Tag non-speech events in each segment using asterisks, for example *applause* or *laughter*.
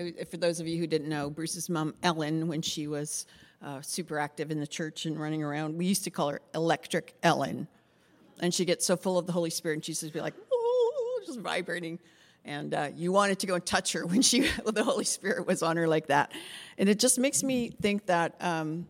I, for those of you who didn't know, Bruce's mom, Ellen, when she was uh, super active in the church and running around, we used to call her Electric Ellen. And she gets so full of the Holy Spirit, and she used to be like, oh, just vibrating. And uh, you wanted to go and touch her *laughs* when she, the Holy Spirit was on her like that. And it just makes me think that, um,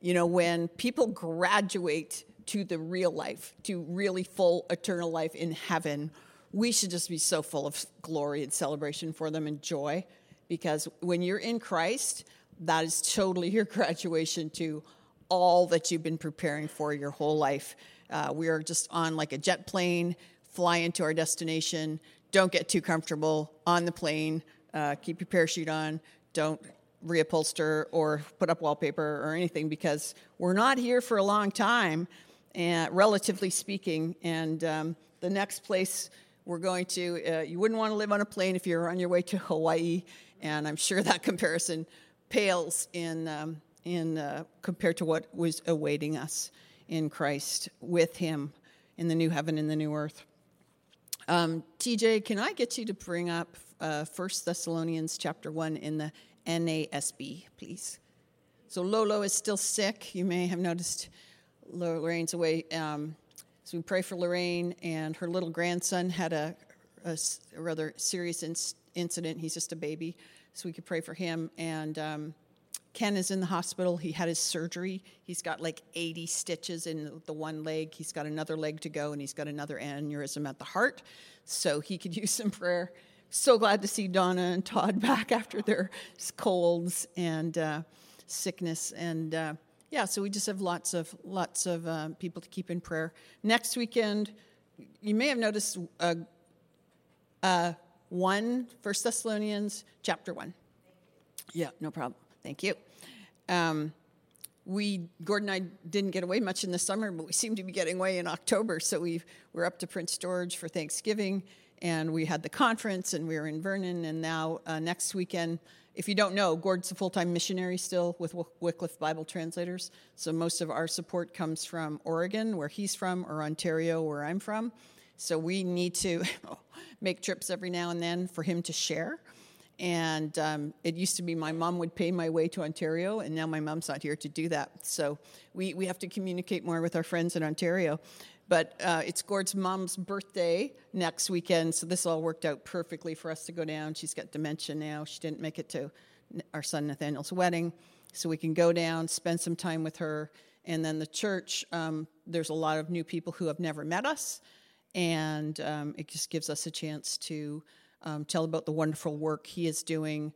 you know, when people graduate to the real life, to really full eternal life in heaven, we should just be so full of glory and celebration for them and joy because when you're in Christ, that is totally *laughs* your graduation to all that you've been preparing for your whole life. Uh, we are just on like a jet plane, flying to our destination. Don't get too comfortable on the plane. Uh, keep your parachute on. Don't reupholster or put up wallpaper or anything because we're not here for a long time, and relatively speaking. And um, the next place we're going to, uh, you wouldn't want to live on a plane if you're on your way to Hawaii and I'm sure that comparison pales in, um, in uh, compared to what was awaiting us in Christ with Him in the new heaven and the new earth. Um, TJ, can I get you to bring up uh, 1 Thessalonians chapter 1 in the NASB, please? So Lolo is still sick. You may have noticed Lorraine's away. Um, so we pray for Lorraine, and her little grandson had a, a, a rather serious incident incident. He's just a baby, so we could pray for him. And um, Ken is in the hospital. He had his surgery. He's got like 80 stitches in the one leg. He's got another leg to go, and he's got another aneurysm at the heart. So he could *laughs* use some prayer. So glad to see Donna and Todd *laughs* back after their colds and uh, sickness. And uh, yeah, so we just have lots of lots of uh, people to keep in prayer. Next weekend, you may have noticed a, a 1, 1 Thessalonians chapter 1. Yeah, no problem. Thank you. Um, we, Gordon and I didn't get away much in the summer, but we seem to be getting away in October. So we we're up to Prince George for Thanksgiving, and we had the conference, and we were in Vernon, and now uh, next weekend. If you don't know, Gord's a full time missionary still with Wycliffe Bible Translators. So most of our support comes from Oregon, where he's from, or Ontario, where I'm from. So we need to *laughs* make trips every now and then for him to share. And um, it used to be my mom would pay my way to Ontario, and now my mom's not here to do that. So we, we have to communicate more with our friends in Ontario. But uh, it's Gord's mom's birthday next weekend, so this all worked out perfectly for us to go down. She's got dementia now. She didn't make it to our son Nathaniel's wedding, so we can go down, spend some time with her. And then the church, um, there's a lot of new people who have never met us and um, it just gives us a chance to um, tell about the wonderful work he is doing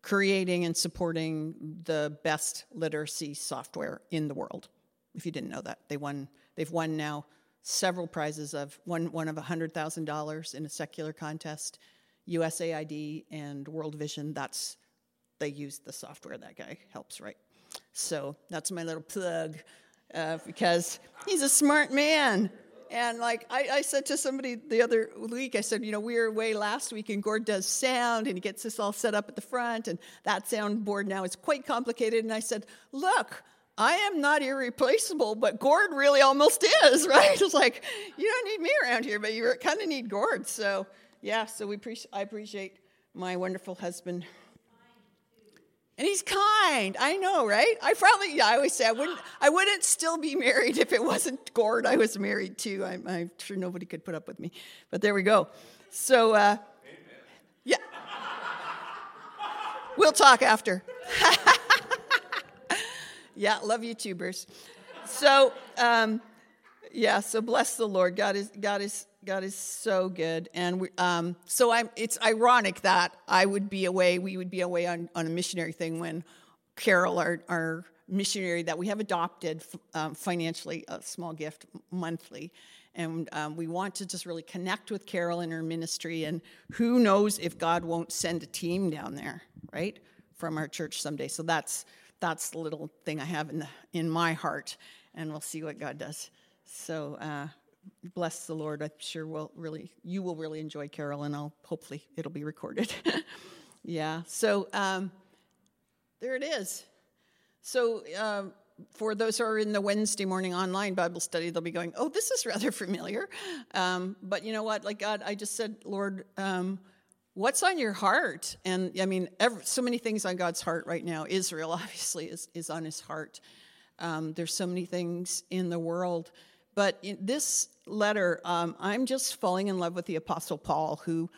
creating and supporting the best literacy software in the world. If you didn't know that they won they've won now several prizes of one one of $100000 in a secular contest usaid and world vision. That's they use the software that guy helps write so that's my little plug uh, because he's a smart man and like I, I, said to somebody the other week, I said, you know, we were away last week and Gord does sound and he gets this all set up at the front and that sound board now is quite complicated. And I said, look, I am not irreplaceable, but Gord really almost is, *laughs* right? It's like, you don't need me around here, but you kind of need Gord. So yeah, so we pre- I appreciate my wonderful husband and he's kind. I know, right? I probably, yeah, I always say I wouldn't, I wouldn't still be married *laughs* if it wasn't Gord I was married to. I'm, I'm sure nobody could put up with me. But there we go. So, uh, yeah. We'll talk after. *laughs* yeah, love you too, So, um, yeah, so bless the Lord. God is, God is, God is so good. And we, um, so I'm, it's ironic that I would be away, we would be away on, on a missionary thing when Carol, our, our missionary that we have adopted um, financially, a small gift monthly. And um, we want to just really connect with Carol in her ministry. And who knows if God won't send a team down there, right, from our church someday. So that's, that's the little thing I have in, the, in my heart. And we'll see what God does. So, uh, bless the Lord. I'm sure we'll really, you will really enjoy Carol, and I'll hopefully it'll be recorded. *laughs* yeah. So um, there it is. So um, for those who are in the Wednesday morning online Bible study, they'll be going, "Oh, this is rather *laughs* familiar." Um, but you know what? Like God, I just said, Lord. Um, what's on your heart? And I mean, every, so many things on God's heart right now. Israel, *laughs* obviously, is, is on his heart. Um, there's so many things in the world. But in this letter, um, I'm just falling in love with the Apostle Paul, who,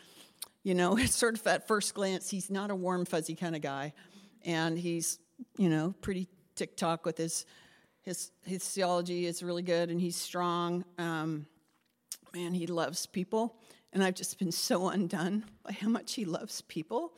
you know, *laughs* sort of at first glance, he's not a warm, fuzzy kind of guy. And he's, you know, pretty TikTok with his, his, his theology is really good and he's strong. Um, man, he loves people. And I've just been so undone by how much he loves people.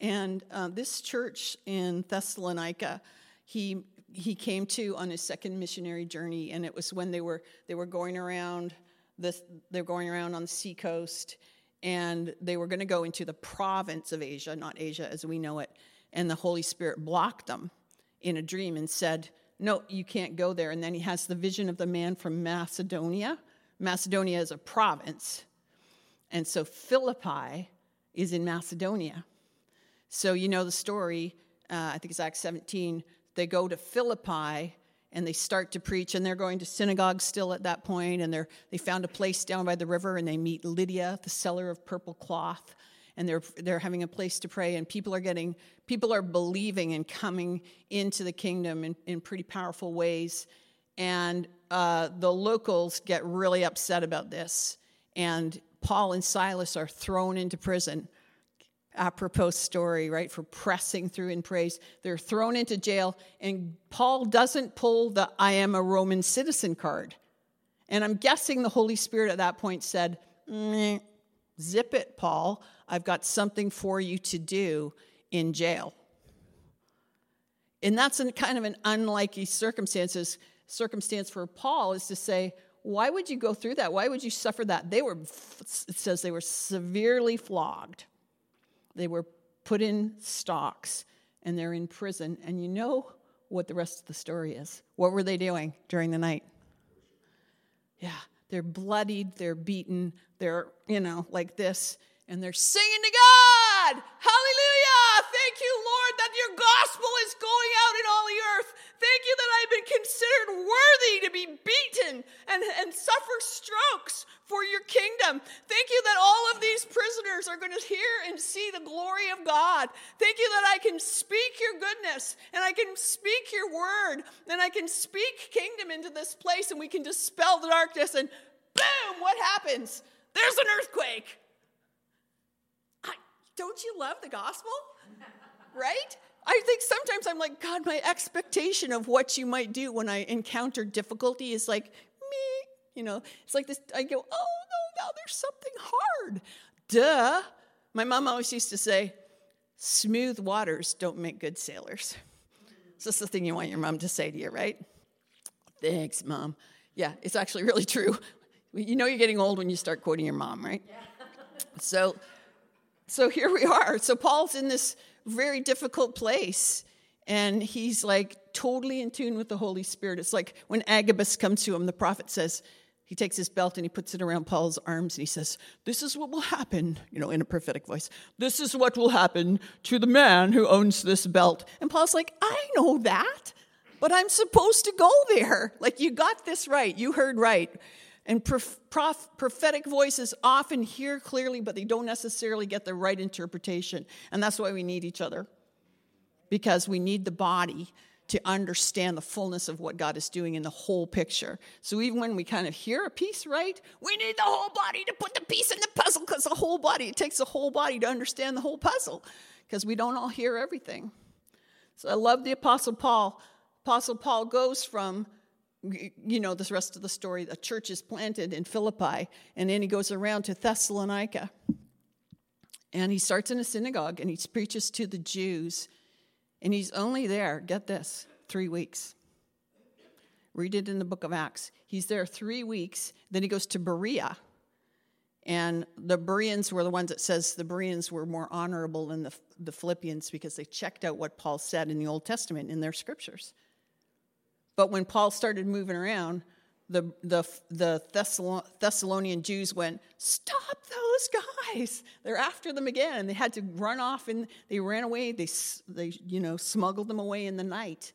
And uh, this church in Thessalonica, he he came to on his second missionary journey, and it was when they were they were going around this they're going around on the seacoast, and they were going to go into the province of Asia, not Asia as we know it, and the Holy Spirit blocked them in a dream and said, "No, you can't go there." And then he has the vision of the man from Macedonia. Macedonia is a province, and so Philippi is in Macedonia. So you know the story. Uh, I think it's Acts 17 they go to Philippi and they start to preach and they're going to synagogue still at that point and they're they found a place down by the river and they meet lydia the seller of purple cloth and they're they're having a place to pray and people are getting people are believing and coming into the kingdom in, in pretty powerful ways. And uh, the locals get really upset about this and paul and silas are thrown into prison apropos story, right, for pressing through in praise. They're thrown into jail, and Paul doesn't pull the I am a Roman citizen card. And I'm guessing the Holy Spirit at that point said, Zip it, Paul. I've got something for you to do in jail. And that's kind of an unlikely circumstances circumstance for Paul is to say, why would you go through that? Why would you suffer that? They were, it says they were severely flogged. They were put in stocks and they're in prison. And you know what the rest of the story is. What were they doing during the night? Yeah, they're bloodied, they're beaten, they're, you know, like this, and they're singing to God. Hallelujah! Thank you, Lord, that your gospel is going out in all the earth. Thank you that I've been considered worthy to be beaten and, and suffer strokes for your kingdom. Thank you that all of these prisoners are going to hear and see the glory of God. Thank you that I can speak your goodness and I can speak your word and I can speak kingdom into this place and we can dispel the darkness and boom, what happens? There's an earthquake. Don't you love the gospel? right? I think sometimes I'm like, God, my expectation of what you might do when I encounter difficulty is like, me. You know, it's like this. I go, oh no, now there's something hard. Duh. My mom always used to say, smooth waters don't make good sailors. So that's the thing you want your mom to say to you, right? Thanks, mom. Yeah, it's actually really true. You know you're getting old when you start quoting your mom, right? Yeah. so, so here we are. So Paul's in this very difficult place. And he's like totally in tune with the Holy Spirit. It's like when Agabus comes to him, the prophet says, he takes his belt and he puts it around Paul's arms and he says, This is what will happen, you know, in a prophetic voice. This is what will happen to the man who owns this belt. And Paul's like, I know that, but I'm supposed to go there. Like, you got this right. You heard right. And prof- prof- prophetic voices often hear clearly, but they don't necessarily get the right interpretation. And that's why we need each other, because we need the body to understand the fullness of what God is doing in the whole picture. So even when we kind of hear a piece right, we need the whole body to put the piece in the puzzle because the whole body, it takes the whole body to understand the whole puzzle because we don't all hear everything. So I love the Apostle Paul. Apostle Paul goes from you know the rest of the story. The church is planted in Philippi, and then he goes around to Thessalonica. And he starts in a synagogue and he preaches to the Jews. And he's only there, get this, three weeks. Read it in the book of Acts. He's there three weeks. Then he goes to Berea. And the Bereans were the ones that says the Bereans were more honorable than the, the Philippians because they checked out what Paul said in the Old Testament in their scriptures. But when Paul started moving around, the, the, the Thessalonian Jews went, Stop those guys. They're after them again. And they had to run off and they ran away. They, they you know, smuggled them away in the night.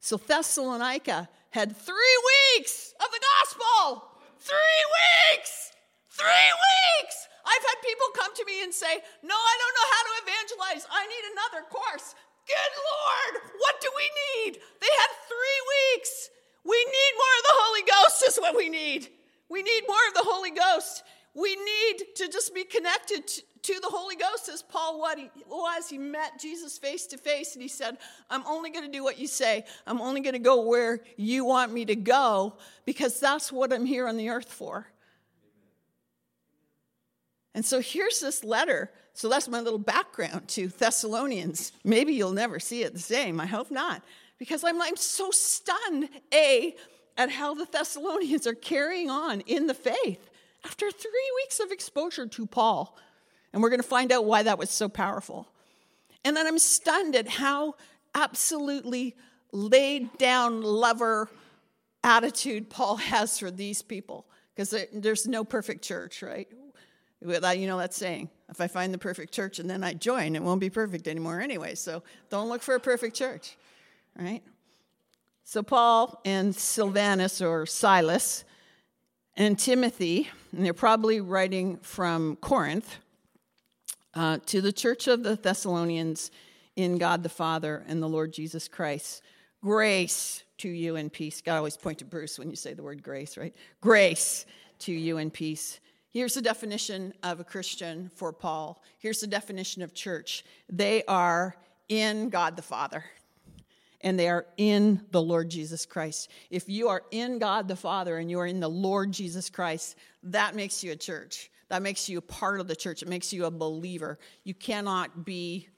So Thessalonica had three weeks of the gospel. Three weeks. Three weeks I've had people come to me and say, No, I don't know how to evangelize. I need another course. Good Lord, what do we need? They had three weeks. We need more of the Holy Ghost, is what we need. We need more of the Holy Ghost. We need to just be connected to, the Holy Ghost as Paul what he was. He met Jesus face to face and he said, I'm only going to do what you say. I'm only going to go where you want me to go because that's what I'm here on the earth for. And so here's this letter. So that's my little background to Thessalonians. Maybe you'll never see it the same. I hope not. Because I'm, I'm so stunned, A, at how the Thessalonians are carrying on in the faith after three weeks of exposure to Paul. And we're going to find out why that was so powerful. And then I'm stunned at how absolutely laid down lover attitude Paul has for these people. Because there's no perfect church, right? You know that saying. If I find the perfect church and then I join, it won't be perfect anymore anyway. So don't look for a perfect church, right? So Paul and Silvanus or Silas and Timothy, and they're probably writing from Corinth uh, to the church of the Thessalonians in God the Father and the Lord Jesus Christ. Grace to you and peace. God always point to Bruce when you say the word grace, right? Grace to you and peace. Here's the definition of a Christian for Paul. Here's the definition of church. They are in God the Father and they are in the Lord Jesus Christ. If you are in God the Father and you are in the Lord Jesus Christ, that makes you a church. That makes you a part of the church. It makes you a believer. You cannot be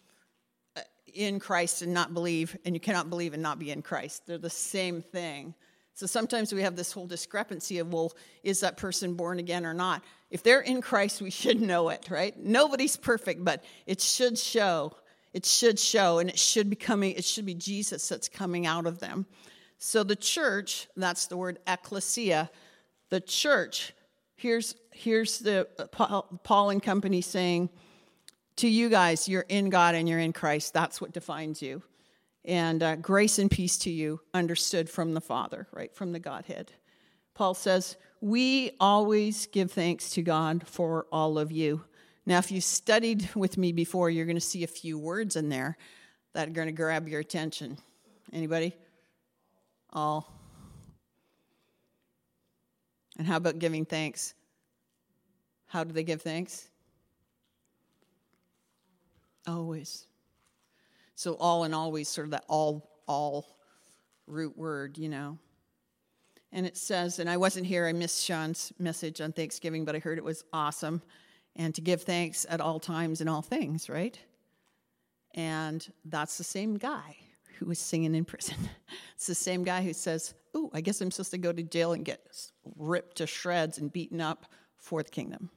uh, in Christ and not believe, and you cannot believe and not be in Christ. They're the same thing. So sometimes we have this whole discrepancy of, well, is that person born again or not? If they're in Christ, we should know it, right? Nobody's perfect, but it should show. It should show and it should be coming it should be jesus that's coming out of them. So the church that's the word ecclesia the church here's here's the uh, paul and company saying to you guys you're in god and you're in christ. That's what defines you. And uh, grace and peace to you understood from the father right from the godhead. Paul says we always give thanks to god for all of you now, if you studied with me before, you're going to see a few words in there that are going to grab your attention. Anybody? All. And how about giving thanks? How do they give thanks? Always. So all and always, sort of that all all root word, you know. And it says, and I wasn't here, I missed Sean's message on Thanksgiving, but I heard it was awesome and to give thanks at all times in all things, right? And that's the same guy who was singing in prison. *laughs* It's the same guy who says, Ooh, I guess I'm supposed to go to jail and get ripped to shreds and beaten up for the kingdom.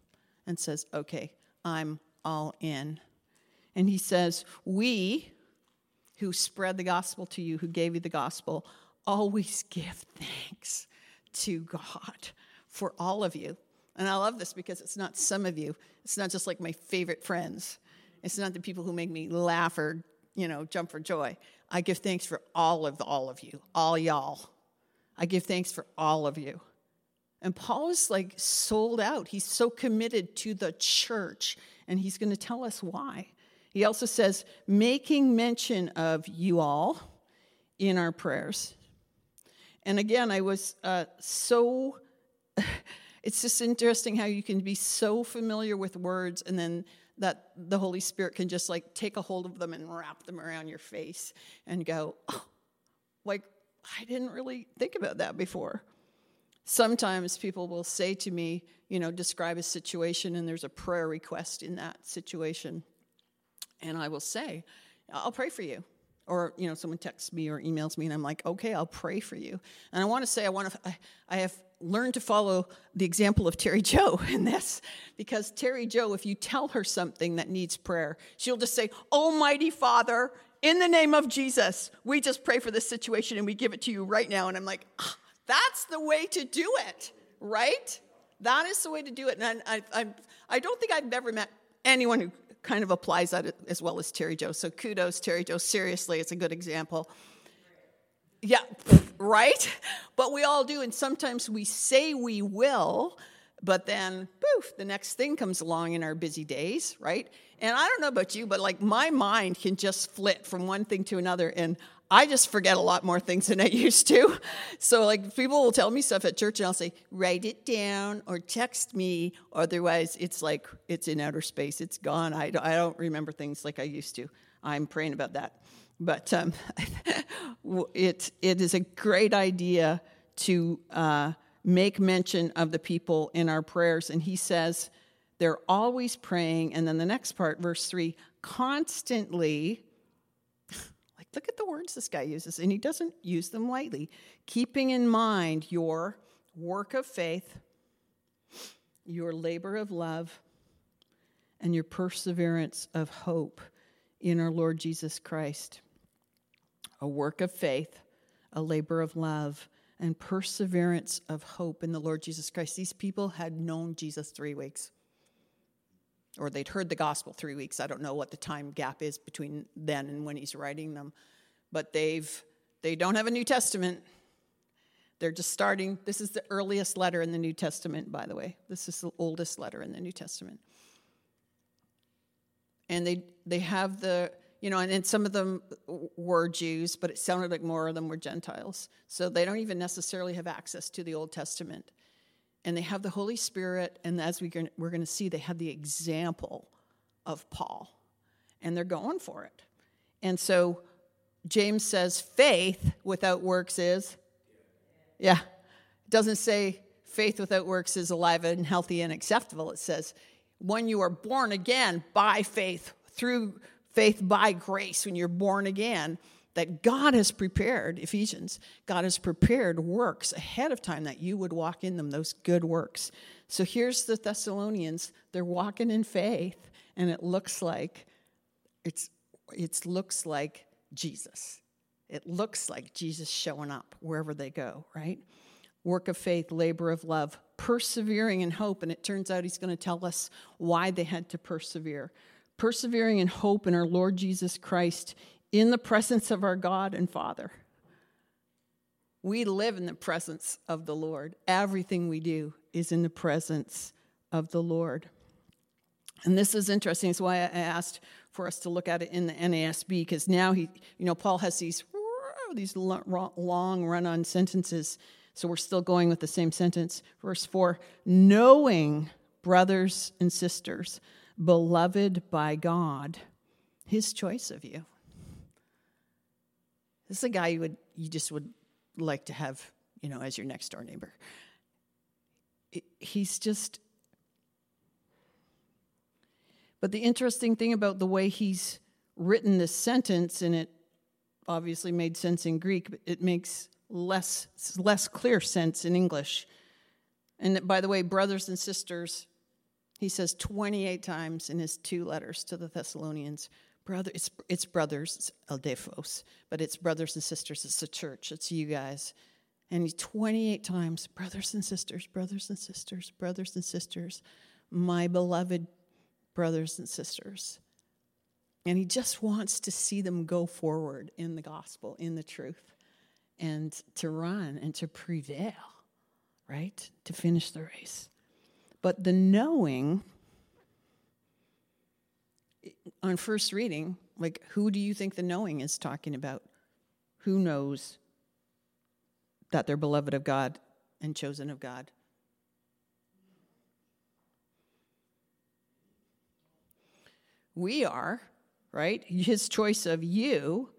And says, Okay, I'm all in. And he says, We who spread the gospel to you, who gave you the gospel, always give thanks to God for all of you. And I love this because it's not some of you. It's not just like my favorite friends. It's not the people who make me laugh or, you know, jump for joy. I give thanks for all of all of you, all y'all. I give thanks for all of you. And Paul is like sold out. He's so committed to the church, and he's going to tell us why. He also says, making mention of you all in our prayers. And again, I was uh, so *laughs* it's just interesting how you can be so familiar with words and then that the Holy Spirit can just like take a hold of them and wrap them around your face and go, oh, like, I didn't really think about that before. Sometimes people will say to me, you know, describe a situation and there's a prayer request in that situation. And I will say, I'll pray for you. Or, you know, someone texts me or emails me and I'm like, okay, I'll pray for you. And I want to say, I want to, I, I have learned to follow the example of Terry *laughs* Joe in this because Terry Joe, if you tell her something that needs prayer, she'll just say, Almighty Father, in the name of Jesus, we just pray for this situation and we give it to you right now. And I'm like, ah, that's the way to do it, right? That is the way to do it. And I, I, I don't think I've ever met anyone who kind of applies that as well as Terry Joe. So kudos, Terry Joe. Seriously, it's a good example. Yeah, right? But we all do. And sometimes we say we will, But then, poof, the next thing comes along in our busy days, right? And I don't know about you, but like my mind can just flit from one thing to another. And I just forget a lot more things than I *laughs* used to. So, like, people will tell me stuff at church, and I'll say, write it down or text me. Otherwise, it's like it's in outer space, it's gone. I, I don't remember things like I used to. I'm praying about that. But um, *laughs* it, it is a great idea to uh, make mention of the people in our prayers. And he says, they're always praying. And then the next part, verse three, constantly Look at the words this guy uses, and he doesn't use them lightly. Keeping in mind your work of faith, your labor of love, and your perseverance of hope in our Lord Jesus Christ. A work of faith, a labor of love, and perseverance of hope in the Lord Jesus Christ. These people had known Jesus three weeks or they'd heard the gospel three weeks. I don't know what the time gap is between then and when he's writing them, but they've they don't have a New Testament. They're just starting. This is the earliest letter in the New Testament, by the way. This is the oldest letter in the New Testament. And they they have the you know, and, and some of them were Jews, but it sounded like more of them were Gentiles. So they don't even necessarily have access to the Old Testament and they have the Holy Spirit, and as we we're going to see, they have the example of Paul, and they're going for it. And so James says, faith without works is, yeah, it doesn't say faith without works is alive and healthy and acceptable. It says, when you are born again by faith, through faith by grace, when you're born again, that God has prepared, Ephesians, God has prepared works ahead of time that you would walk in them, those good works. So here's the Thessalonians, they're walking in faith, and it looks like it's it looks like Jesus. It looks like Jesus showing up wherever they go, right? Work of faith, labor of love, persevering in hope, and it turns out he's going to tell us why they had to persevere. Persevering in hope in our Lord Jesus Christ in the presence of our God and Father. We live in the presence of the Lord. Everything we do is in the presence of the Lord. And this is interesting. It's why I asked for us to look at it in the NASB, because now he, you know, Paul has these these long run-on sentences. So we're still going with the same sentence. Verse four: knowing brothers and sisters, beloved by God, His choice of you. This is a guy you would you just would like to have, you know, as your next door neighbor. He's just But the interesting thing about the way he's written this sentence and it obviously made sense in Greek, but it makes less less clear sense in English. And by the way, brothers and sisters, he says 28 times in his two letters to the Thessalonians brother it's it's brothers it's adelphos but it's brothers and sisters it's the church it's you guys. And he 28 times brothers and sisters brothers and sisters brothers and sisters my beloved brothers and sisters. And he just wants to see them go forward in the gospel in the truth and to run and to prevail right? To finish the race. But the knowing on first reading, like, who do you think the knowing is talking about? Who knows that they're beloved of God and chosen of God? We are, right? His choice of you,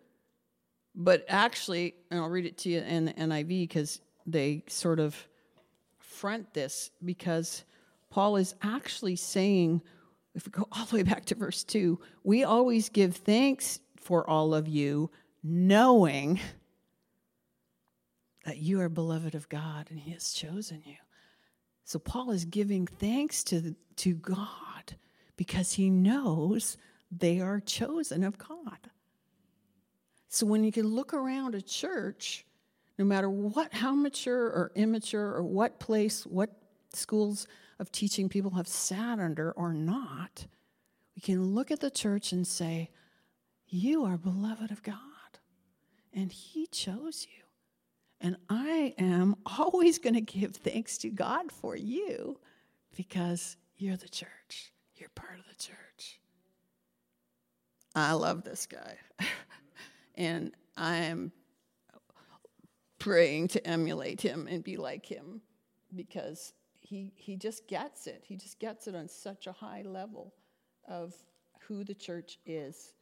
but actually, and I'll read it to you in the NIV because they sort of front this because Paul is actually saying if we go *laughs* all the way back to verse 2, we always give thanks for all of you, knowing that you are beloved of God and He has chosen you. So Paul is giving thanks to, to God because he knows they are chosen of God. So when you can look around a church, no matter what, how mature or immature or what place, what schools of teaching people have sat under or not, we can look at the church and say, You are beloved of God, and He chose you. And I am always going to give thanks to God for you Because you're the church, you're part of the church. I love this guy. *laughs* and I am praying to emulate him and be like him because he, he just gets it. He just gets it on such a high level of who the church is.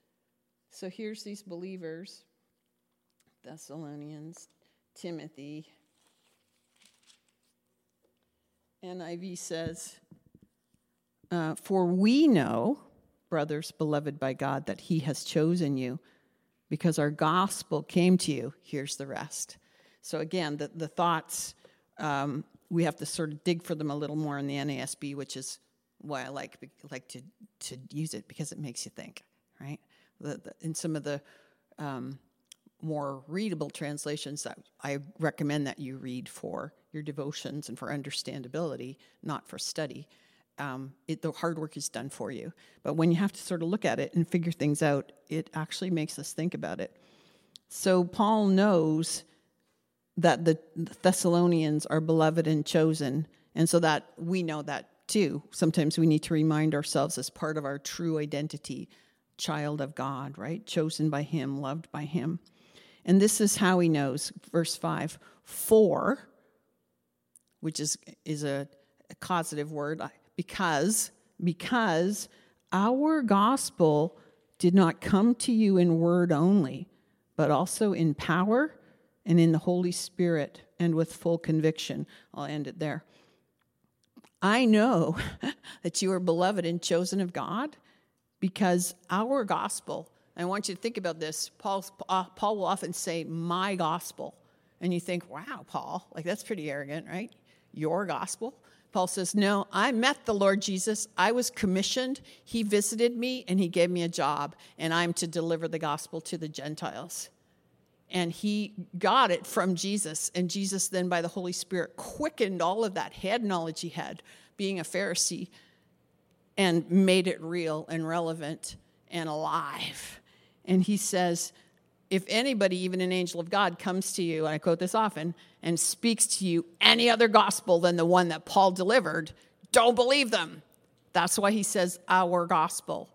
So here's these believers Thessalonians, Timothy. NIV says, uh, For we know, brothers beloved by God, that He has chosen you because our gospel came to you. Here's the rest. So again, the, the thoughts, um, we have to sort of dig for them a little more in the NASB, which is why I like like to to use it because it makes you think, right? The, the, in some of the um, more readable translations that I recommend that you read for your devotions and for understandability, not for study. Um, it, the hard work is done for you. But when you have to sort of look at it and figure things out, it actually makes us think about it. So Paul knows that the Thessalonians are beloved and chosen, and so that we know that too. Sometimes we need to remind ourselves as part of our true identity, child of God, right? Chosen by Him, loved by Him. And this is how he knows. Verse 5 For, which is, is a, a causative word, because, because our gospel did not come to you in word only, but also in power and in the Holy Spirit and with full conviction. I'll end it there. I know *laughs* that you are beloved and chosen of God because our gospel, I want you to think about this. Paul's, uh, Paul will often say, My gospel. And you think, wow, Paul, like that's pretty arrogant, right? Your gospel. Paul says, No, I met the Lord Jesus. I was commissioned. He visited me and he gave me a job, and I'm to deliver the gospel to the Gentiles and he got it from Jesus. And Jesus, then by the Holy Spirit, quickened all of that head knowledge he had, being a Pharisee, and made it real and relevant and alive. And he says, if anybody, even an angel of God, comes to you, and I quote this often, and speaks to you any other gospel than the one that Paul delivered, don't believe them. That's why he says our gospel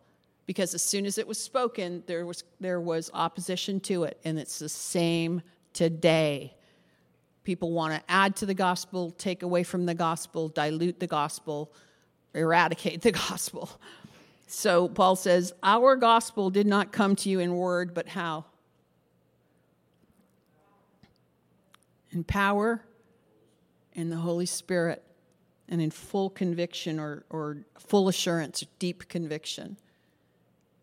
because as soon as it was spoken, there was, there was opposition to it. And it's the same today. People want to add to the gospel, take away from the gospel, dilute the gospel, eradicate the *laughs* gospel. So Paul says, Our gospel did not come to you in word, but how? In power, in the Holy Spirit, and in full conviction or, or full assurance, deep conviction.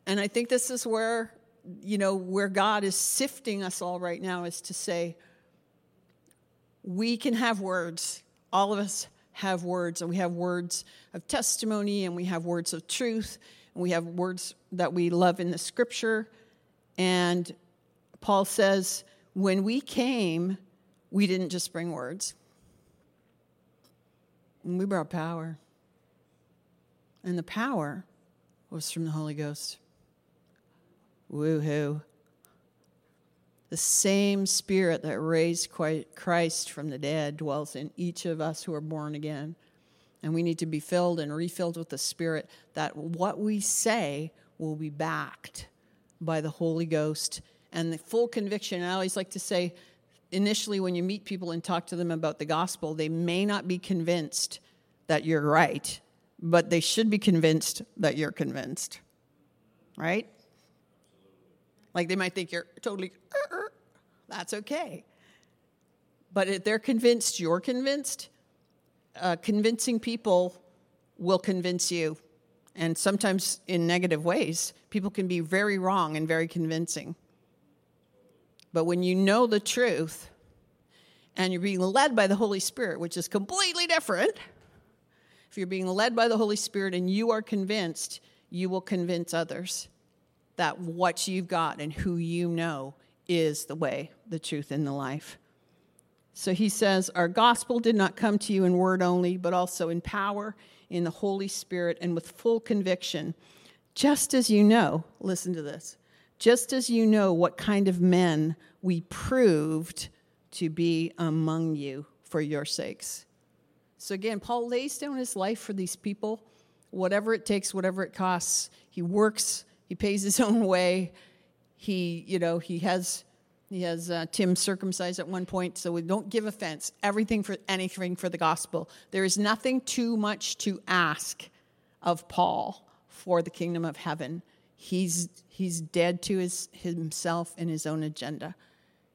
And I think this is where, you know, where God is sifting us all right now is to say, we can have words. All of us have words, and we have words of testimony, and we have words of truth, and we have words that we love in the scripture. And Paul says, when we came, we didn't just bring words, we brought power. And the power was from the Holy Ghost. Woohoo. The same spirit that raised Christ from the dead dwells in each of us who are born again. And we need to be filled and refilled with the Spirit that what we say will be backed by the Holy Ghost and the full conviction. I always like to say, initially, when you meet people and talk to them about the gospel, they may not be convinced that you're right, but they should be convinced that you're convinced. Right? Like they might think you're totally, uh, uh, that's okay. But if they're convinced you're convinced, uh, convincing people will convince you. And sometimes in negative ways, people can be very wrong and very convincing. But when you know the truth and you're being led by the Holy Spirit, which is completely different, if you're being led by the Holy Spirit and you are convinced, you will convince others that what you've got and who you know is the way, the truth, and the life. So he says, Our gospel did not come to you in word only, but also in power, in the Holy Spirit, and with full conviction. Just as you know, listen to this, just as you know what kind of men we proved to be among you for your sakes. So again, Paul lays down his life for these people, whatever it takes, whatever it costs. He works, he pays his *laughs* own way. He, you know, he has he has uh, Tim circumcised at one point, so we don't give offense. Everything for anything for the gospel. There is nothing too much to ask of Paul for the kingdom of heaven. He's he's dead to his himself and his own agenda.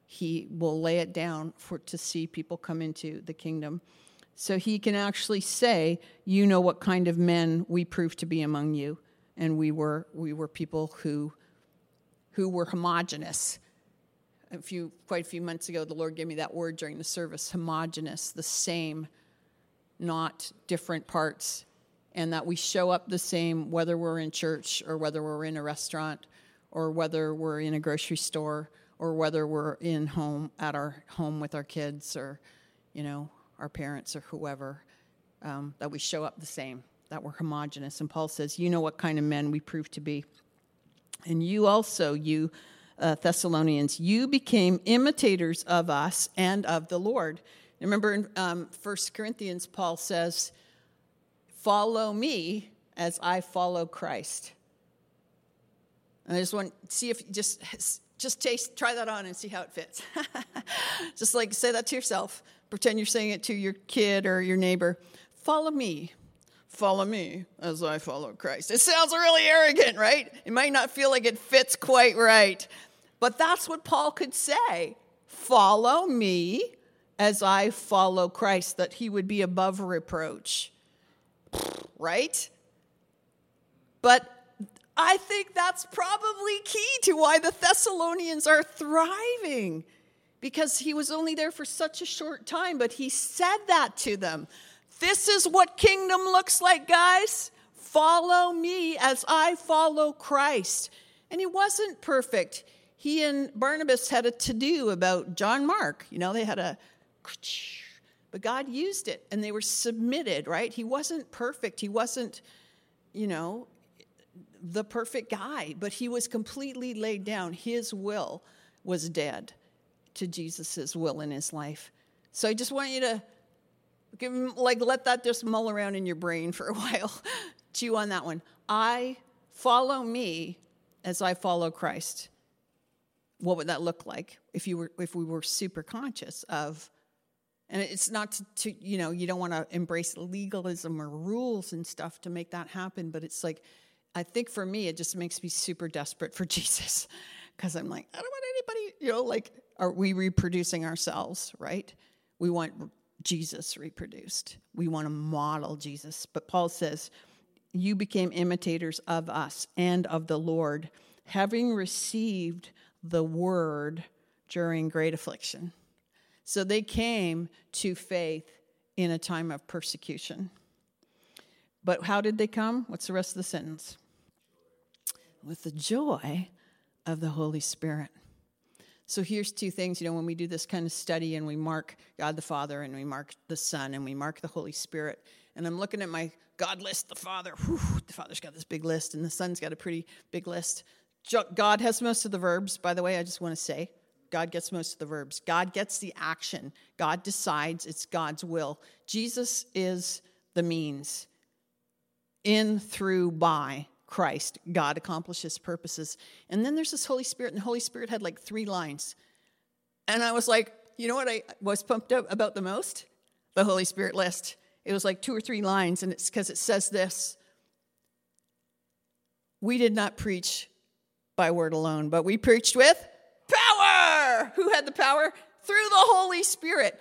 He will lay it down for to see people come into the kingdom. So he can actually say, "You know what kind of men we proved to be among you, and we were we were people who who were homogenous." A few quite a few months ago, the Lord gave me that word during the service: homogenous, the same, not different parts, and that we show up the same whether we're in church or whether we're in a restaurant or whether we're in a grocery store or whether we're in home at our home with our kids or you know our parents or whoever, um, that we show up the same, that we're homogenous. And Paul says, You know what kind of men we prove to be. And you also, you uh, Thessalonians, you became imitators of us and of the Lord. Remember in um, 1 Corinthians, Paul says, Follow me as I follow Christ. And I just want to see if just just taste try that on and see how it fits. *laughs* just like say that to yourself pretend you're saying it to your kid or your neighbor. Follow me. Follow me as I follow Christ. It sounds really arrogant, right? It might not feel like it fits quite right. But that's what Paul could say. Follow me as I follow Christ, that he would be above reproach. *sniffs* Right? But I think that's probably key to why the Thessalonians are thriving because he was only there for such a short time, but he said that to them. This is what kingdom looks like, guys. Follow me as I follow Christ. And he wasn't perfect. He and Barnabas had a to do about John Mark. You know, they had a, *tsk* but God used it and they were submitted, right? He wasn't perfect. He wasn't, you know, the perfect guy, but he was completely laid down. His will was dead to Jesus' will in his life. So I just want you to give like let that just mull around in your brain for a *laughs* while. Chew on that one. I follow me as I follow Christ. What would that look like if you were if we were super conscious of and it's not to, to you know you don't want to embrace legalism or rules and stuff to make that happen but it's like i think for me it just makes me super desperate for *laughs* jesus because i'm like i don't want anybody you know like are we reproducing ourselves, right? We want Jesus reproduced. We want to model Jesus. But Paul says, You became imitators of us and of the Lord, having received the word during great affliction. So they came to faith in a time of persecution. But how did they come? What's the rest of the sentence? With the joy of the Holy Spirit. So here's two things, you know, when we do this kind of study and we mark God the Father and we mark the Son and we mark the Holy Spirit, and I'm looking at my God list, the Father, whew, the Father's got this big list and the Son's got a pretty big list. God has most of the verbs, by the way, I just want to say. God gets most of the verbs. God gets the action. God decides it's God's will. Jesus is the means. In, through, by. Christ, God accomplishes purposes. And then there's this Holy Spirit, and the Holy Spirit had like three lines. And I was like, you know what I was pumped up about the most? The Holy Spirit list. It was like two or three lines, and it's because it says this We did not preach by word alone, but we preached with power. Who had the power? Through the Holy Spirit.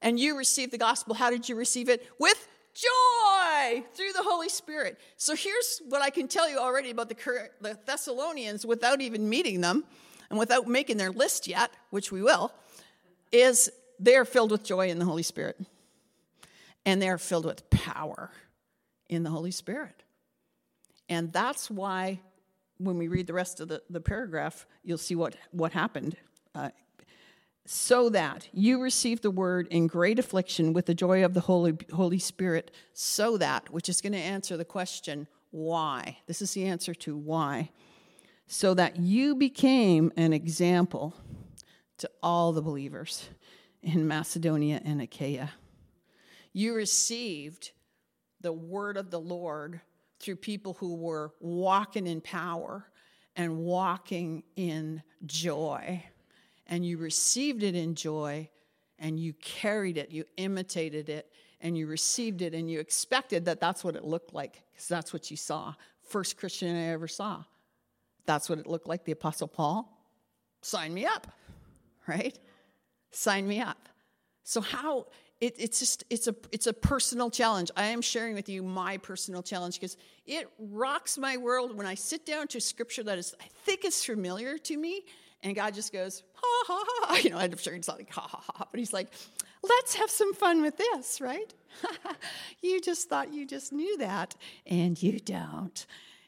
And you received the gospel. How did you receive it? With joy through the Holy Spirit. So here's what I can tell you already about the, the Thessalonians without even meeting them and without making their list yet, which we will, is they are filled with joy in the Holy Spirit. And they are filled with power in the Holy Spirit. And that's why when we read the rest of the, the paragraph, you'll see what, what happened. Uh, so that you receive the word in great affliction with the joy of the Holy, Holy Spirit, so that, which is going to answer the question, why? This is the answer to why. So that you became an example to all the believers in Macedonia and Achaia. You received the word of the Lord through people who were walking in power and walking in joy. And you received it in joy and you carried it, you imitated it, and you received it, and you expected that that's what it looked like because that's what you saw. First Christian I ever saw. That's what it looked like. The Apostle Paul, sign me up, right? Sign me up. So, how it, it's just it's a it's a personal challenge i am sharing with you my personal challenge because it rocks my world when i sit down to scripture that is i think is familiar to me and god just goes ha ha *laughs* you know i'm sure he's like ha ha ha but he's like let's have some fun with this right *laughs* you just thought you just knew that and you don't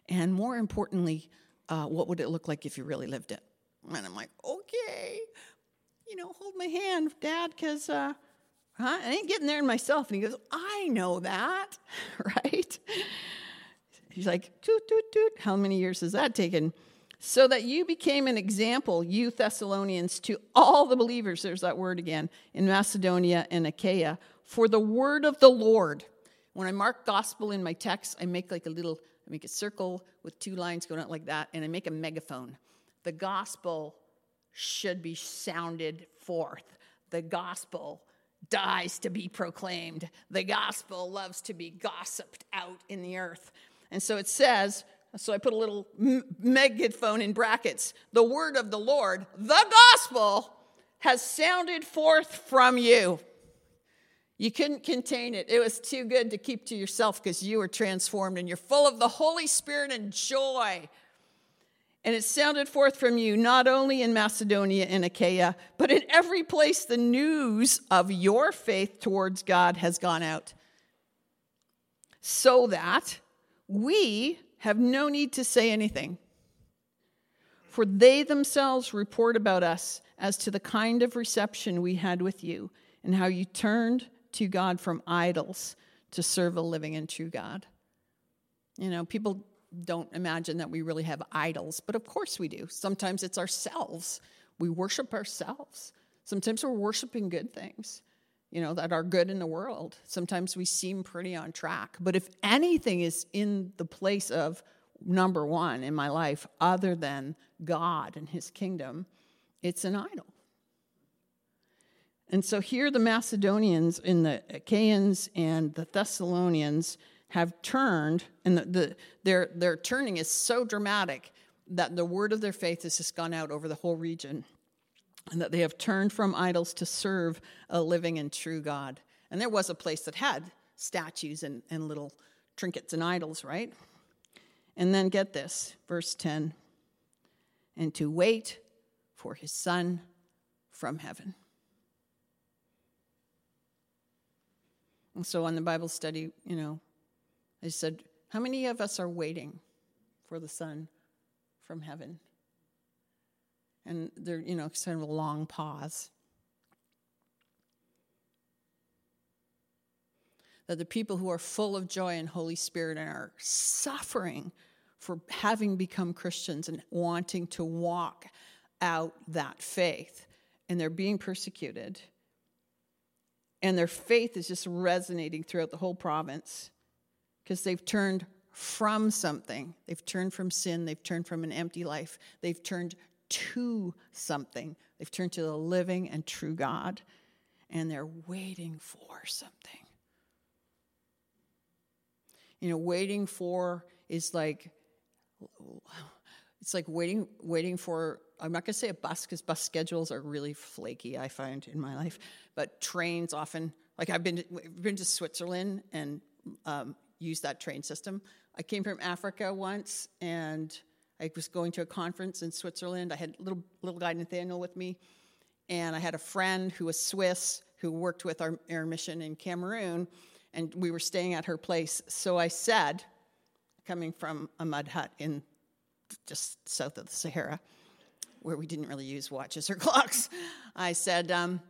and more importantly uh, what would it look like if you really lived it and i'm like okay you know hold my hand dad because uh? I ain't getting there myself. And he goes, I know that, *laughs* right? He's like, toot, toot, toot. How many years has that taken? So that you became an example, you Thessalonians, to all the believers, there's that word again, in Macedonia and Achaia, for the word of the Lord. When I mark gospel in my text, I make like a little, I make a circle with two lines going out like that, and I make a megaphone. The gospel should be sounded forth. The gospel dies to be proclaimed. The gospel loves to be gossiped out in the earth. And so it says, so I put a little megaphone in brackets the word of the Lord, the gospel, has sounded forth from you. You couldn't contain it. It was too good to keep to yourself because you were transformed and you're full of the Holy Spirit and joy and it sounded forth from you not only in Macedonia and Achaia, but in every place the news of your faith towards God has gone out. So that we have no need to say anything. For they themselves report about us as to the kind of reception we had with you, and how you turned to God from idols to serve a living and true God. You know, people don't imagine that we really have idols, but of course we do. Sometimes it's ourselves. We worship ourselves. Sometimes we're worshiping good things, you know, that are good in the world. Sometimes we seem pretty on track. But if anything is in the place of number one in my life other than God and his kingdom, it's an idol. And so here the Macedonians in the Achaeans and the Thessalonians have turned, and the, the, their, their turning is so dramatic that the word of their faith has just gone out over the whole region, and that they have turned from idols to serve a living and true God. And there was a place that had statues and, and little trinkets and idols, right? And then get this, verse 10 and to wait for his son from heaven. And so on the Bible study, you know, I said, How many of us are waiting for the Son from heaven? And there, you know, kind of a long pause. That the people who are full of joy and Holy Spirit and are suffering for having become Christians and wanting to walk out that faith, and they're being persecuted, and their faith is just resonating throughout the whole province because they've turned from something. They've turned from sin. They've turned from an empty life. They've turned to something. They've turned to the living and true God. And they're waiting for something. You know, waiting for is like, it's like waiting, waiting for, I'm not going to say a bus because bus schedules are really flaky, I find in my life, but trains often, like I've been to, been to Switzerland and um, use that train system. I came from Africa once, and I was going to a conference in Switzerland. I had little little guy Nathaniel with me, and I had a friend who was Swiss who worked with our, our mission in Cameroon, and we were staying at her place. So I said, coming from a mud hut in just south of the Sahara, where we didn't really use watches or *laughs* clocks, I said, um,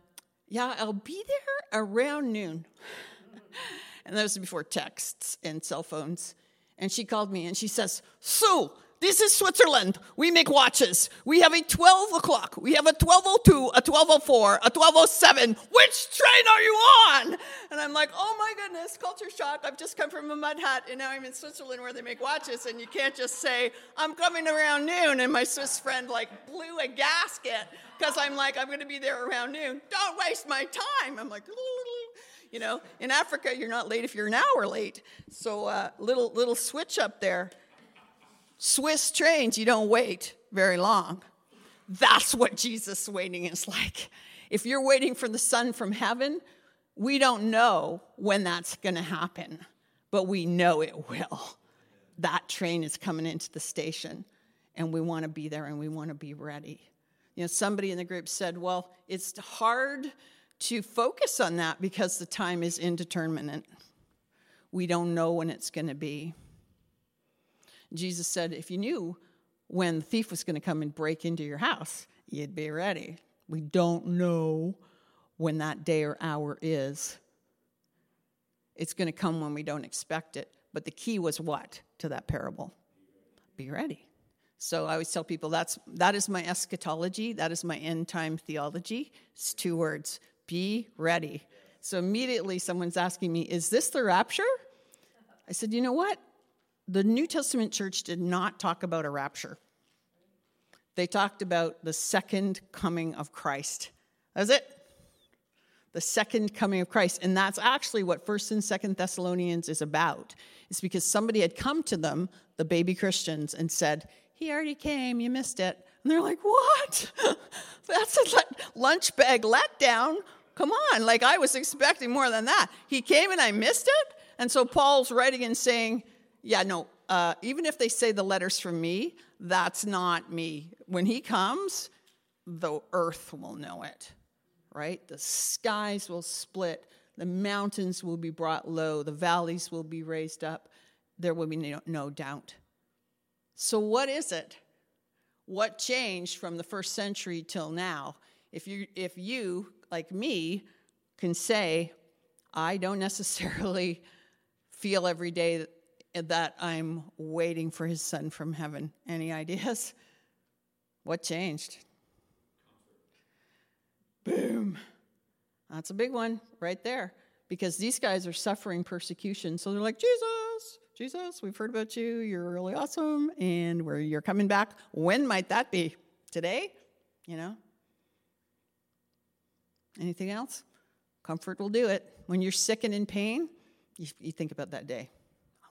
"Yeah, I'll be there around noon." *laughs* and that was before texts and cell phones. And she called me and she says, Sue, this is Switzerland. We make watches. We have a 12 o'clock. We have a 1202, a 1204, a 1207. Which train are you on? And I'm like, oh my goodness, culture shock. I've just come from a mud hut and now I'm in Switzerland where they make watches. And you can't just say, I'm coming around noon. And my Swiss friend like blew a gasket because I'm like, I'm going to be there around noon. Don't waste my time. I'm like, you know, in Africa, you're not late if you're an hour late. So uh, little little switch up there. Swiss trains, you don't wait very long. That's what Jesus waiting is like. If you're waiting for the Son from heaven, we don't know when that's going to happen, but we know it will. That train is coming into the station, and we want to be there and we want to be ready. You know, somebody in the group said, Well, it's hard to focus on that because the time is indeterminate. We don't know when it's going to be. Jesus said, if you knew when the thief was going to come and break into your house, you'd be ready. We don't know when that day or hour is. It's going to come when we don't expect it. But the key was what to that parable? Be ready. So I always tell people that's that is my eschatology, that is my end time theology. It's two words. Be ready. So immediately someone's asking me, is this the rapture? I said, you know what? The New Testament church did not talk about a rapture. They talked about the second coming of Christ. That's it. The second coming of Christ. And that's actually what 1st and 2nd Thessalonians is about. It's because somebody had come to them, the baby Christians, and said, He already came, you missed it. And they're like, What? *laughs* that's a lunch bag letdown. Come on, like I was expecting more than that. He came and I missed it. And so Paul's writing and saying, yeah, no, uh, even if they say the letters from me, that's not me. When he comes, the earth will know it, right? The skies will split, the mountains will be brought low, the valleys will be raised up. There will be no, no doubt. So, what is it? What changed from the first century till now? If you, if you, like me, can say, I don't *laughs* necessarily feel every day that I'm waiting for his son from heaven. Any ideas? What changed? Boom. That's a big one right there because these guys are suffering persecution. So they're like, Jesus, Jesus, we've heard about you. You're really awesome. And where you're coming back. When might that be? Today? You know? Anything else? Comfort will do it. When you're sick and in pain, you, you think about that day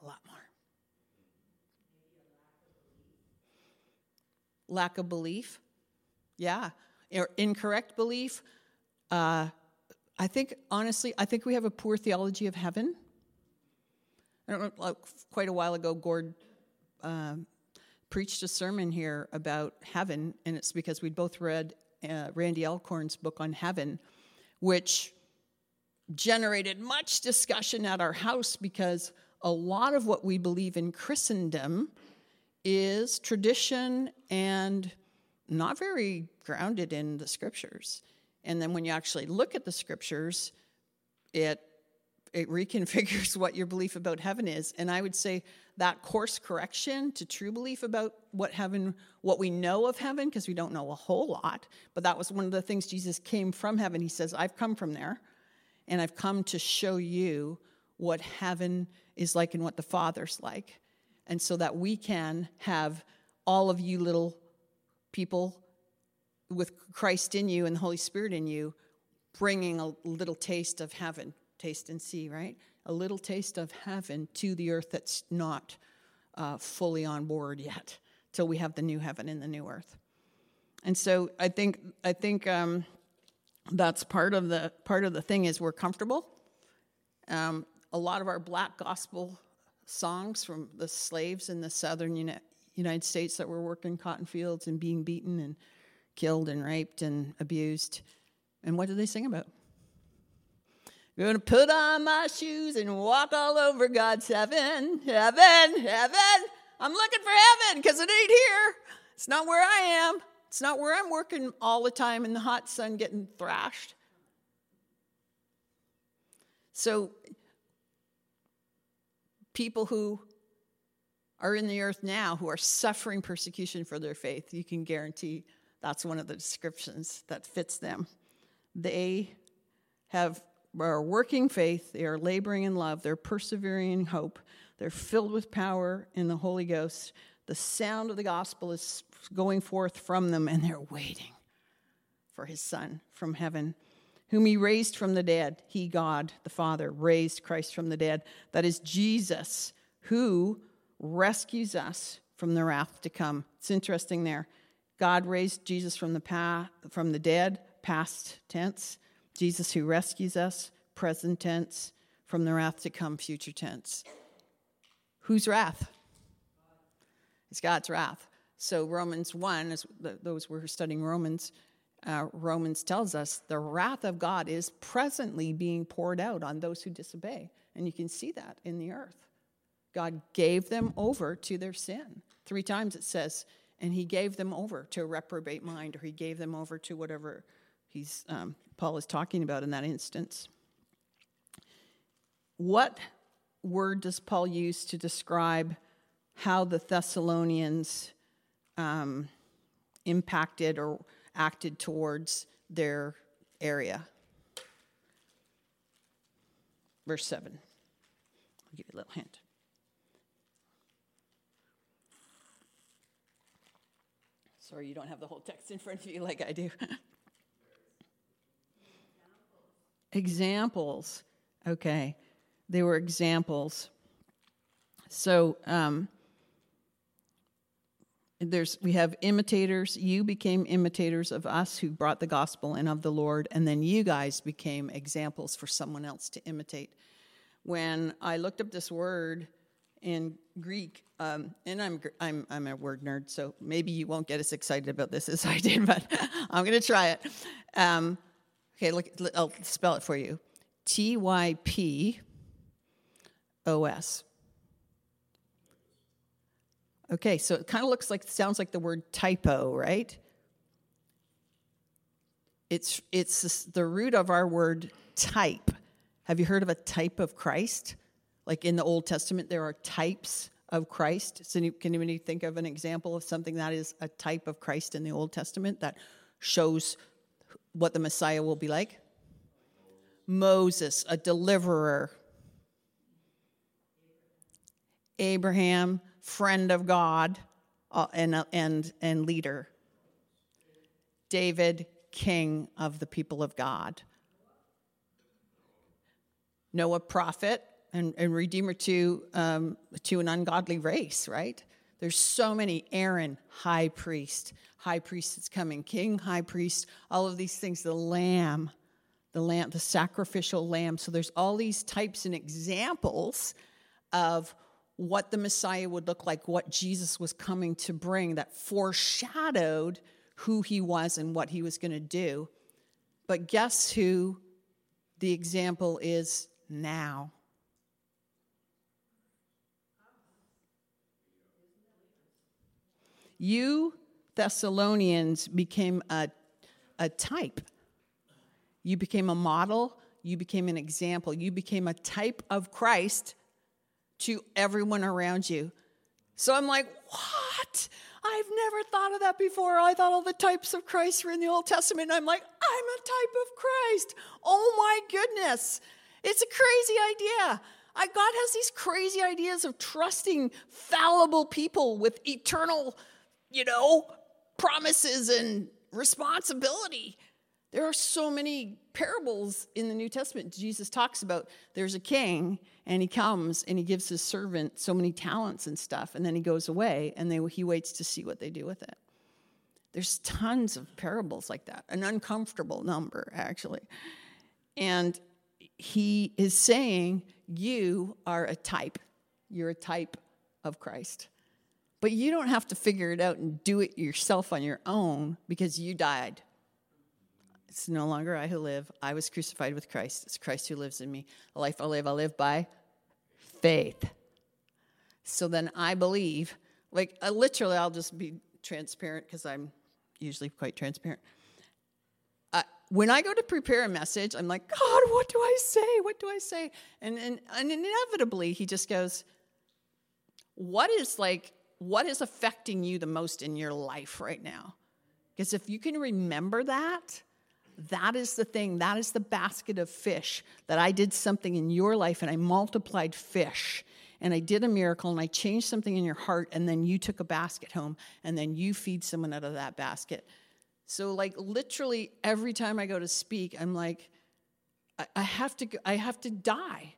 a lot more. Lack of belief. Yeah. Or incorrect belief. Uh, I think, honestly, I think we have a poor theology of heaven. I don't know, like, quite a while ago, Gord uh, preached a sermon here about heaven, and it's because we'd both read uh, Randy Alcorn's book on heaven, which generated much discussion at our house because a lot of what we believe in Christendom is tradition and not very grounded in the scriptures. And then when you actually look at the scriptures, it it reconfigures *laughs* what your belief about heaven is. And I would say that course correction to true belief about what heaven, what we know of heaven, because we don't know a whole lot, but that was one of the things Jesus came from heaven. He says, I've come from there, and I've come to show you what heaven is like and what the Father's like and so that we can have all of you little people with Christ in you and the Holy Spirit in you bringing a little taste of heaven, taste and see, right? A little taste of heaven to the earth that's not uh, fully on board yet, till we have the new heaven and the new earth. And so I think I think um, that's part of the part of the thing is we're comfortable. Um, a lot of our black gospel songs from the slaves in the southern United States that were working cotton fields and being beaten and killed and raped and abused. And what do they sing about? Gonna put on my shoes and walk all over God's heaven, heaven, heaven. I'm looking for heaven because it ain't here. It's not where I am. It's not where I'm working all the time in the hot sun getting thrashed. So people who are in the earth now who are suffering persecution for their faith. You can guarantee that's one of the descriptions that fits them. They have are working faith, they are laboring in love, they're persevering in hope, they're filled with power in the Holy Ghost. The sound of the gospel is going forth from them, and they're waiting for his Son from heaven, whom he raised from the dead. He, God, the Father, raised Christ from the dead. That is Jesus, who rescues us from the wrath to come. It's interesting there. God raised Jesus from the, pa- from the dead, past tense. Jesus who rescues us, present tense. From the wrath to come, future tense. Whose wrath? It's God's wrath. So Romans 1, as those were studying Romans, uh, Romans tells us the wrath of God is presently being poured out on those who disobey. And you can see that in the earth. God gave them over to their sin. Three times it says, and he gave them over to a reprobate mind, or he gave them over to whatever he's, um, Paul is talking about in that instance. What word does Paul use to describe how the Thessalonians um, impacted or acted towards their area? Verse 7. I'll give you a little hint. Sorry, you don't have the whole text in front of you like I do. *laughs* examples. Okay, they were examples. So um, there's we have imitators. You became imitators of us who brought the gospel and of the Lord, and then you guys became examples for someone else to imitate. When I looked up this word in Greek, um, and I'm, I'm, I'm a word nerd, so maybe you won't get as excited about this *laughs* as I did, but *laughs* I'm going to try it. Um, okay, look, I'll spell it for you T Y P O S. Okay, so it kind of looks like, sounds like the word typo, right? It's, it's the root of our word type. Have you heard of a type of Christ? Like in the Old Testament, there are types of Christ. So can anybody think of an example of something that is a type of Christ in the Old Testament that shows what the Messiah will be like? Moses, a deliverer. Abraham, friend of God uh, and, and, and leader. David, king of the people of God. Noah, prophet and, and redeemer to, um, to an ungodly race, right? There's so many. Aaron, high priest, high priest that's coming, king, high priest, all of these things, the lamb, the lamb, the sacrificial lamb. So there's all these types and examples of what the Messiah would look like, what Jesus was coming to bring that foreshadowed who he was and what he was going to do. But guess who the example is now? You Thessalonians became a, a type. You became a model. You became an example. You became a type of Christ to everyone around you. So I'm like, what? I've never thought of that before. I thought all the types of Christ were in the Old Testament. I'm like, I'm a type of Christ. Oh my goodness. It's a crazy idea. I, God has these crazy ideas of trusting fallible people with eternal you know, promises and responsibility. There are so many parables in the New Testament. Jesus talks about there's a king and he comes and he gives his servant so many talents and stuff, and then he goes away and they, he waits to see what they do with it. There's tons of parables like that, an uncomfortable number, actually. And he is saying, You are a type. You're a type of Christ. But you don't have to figure it out and do it yourself on your own because you died. It's no longer I who live. I was crucified with Christ. It's Christ who lives in me. The life I live, I live by faith. So then I believe, like I literally, I'll just be transparent because I'm usually quite transparent. When I go to prepare a message, I'm like, God, what do I say? What do I say? And, and, and inevitably, he just goes, what is like, what is affecting you the most in your life right now? Because if you can remember that, that is the thing, that is the basket of fish that I did something in your life and I multiplied fish and I did a miracle and I changed something in your heart and then you took a basket home and then you feed someone out of that basket. So like literally every time I go to speak, I'm like, I, have to I have to die.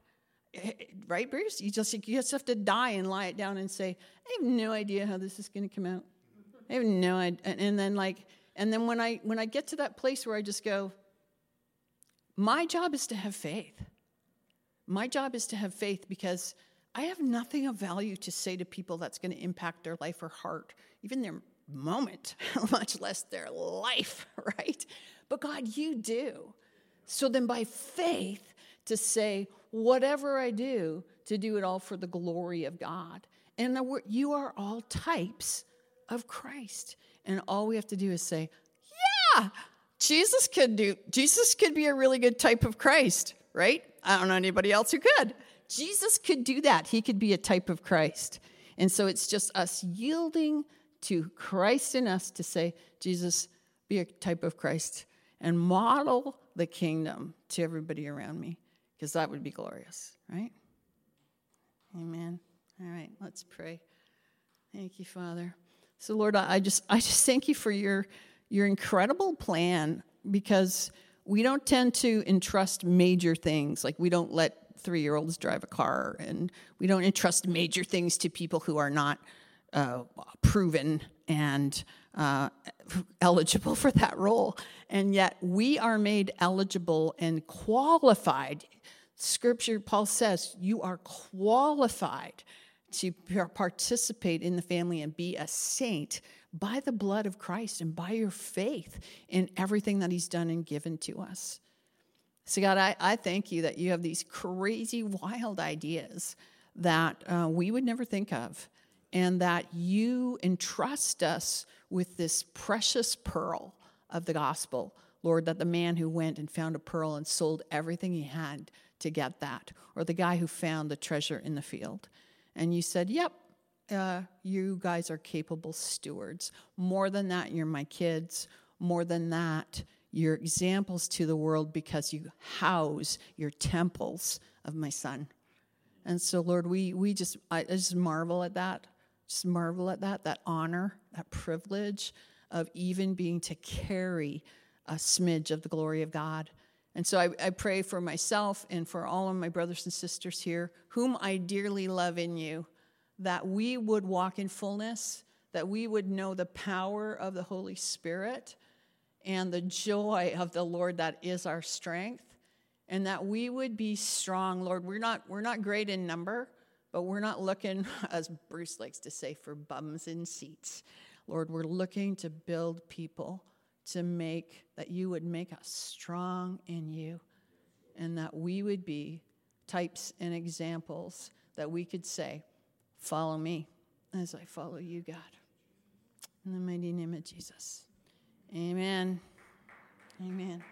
Eh, right, Bruce? You just you just have to die and lie it down and say, I have no idea how this is gonna come out. I have no idea. And then like and then when I when I get to that place where I just go, my job is to have faith. My job is to have faith because I have nothing of value to say to people that's going to impact their life or heart, even their moment, *laughs* much less their life, *laughs* right? But God, you do. So then by faith, to say, whatever I do, to do it all for the glory of God. And you are all types of Christ. And all we have to do is say, yeah, Jesus could do, Jesus could be a really good type of Christ, right? I don't know anybody else who could. Jesus could do that. He could be a type of Christ. And so it's just us yielding to Christ in us to say, Jesus, be a type of Christ and model the kingdom to everybody around me, because that would be glorious, right? Amen. All right, let's pray. Thank you, Father. So, Lord, I just I just thank you for your your incredible plan because we don't tend to entrust major things. Like we don't let three year olds drive a car, and we don't entrust major things to people who are not uh, proven and uh, eligible for that role. And yet we are made eligible and qualified. Scripture, Paul says, you are qualified to participate in the family and be a saint by the blood of Christ and by your faith in everything that He's done and given to us. So, God, I, I thank you that you have these crazy, wild ideas that uh, we would never think of, and that you entrust us with this precious pearl of the gospel. Lord, that the man who went and found a pearl and sold everything he had to get that, or the guy who found the treasure in the field. And you said, Yep, uh, you guys are capable stewards. More than that, you're my kids. More than that, you're examples to the world because you house your temples of my son. And so, Lord, we, we just, I just marvel at that. Just marvel at that, that honor, that privilege of even being to carry a smidge of the glory of God. And so I, I, pray for myself and for all of my brothers and sisters here, whom I dearly love in you, that we would walk in fullness, that we would know the power of the Holy Spirit and the joy of the Lord that is our strength, and that we would be strong, Lord. We're not, we're not great in number, but we're not looking, *laughs* as Bruce likes to say, for bums in seats. Lord, we're looking to build people to make that you would make us strong in you and that we would be types and examples that we could say, Follow me as I follow you, God. In the mighty name of Jesus. Amen. Amen.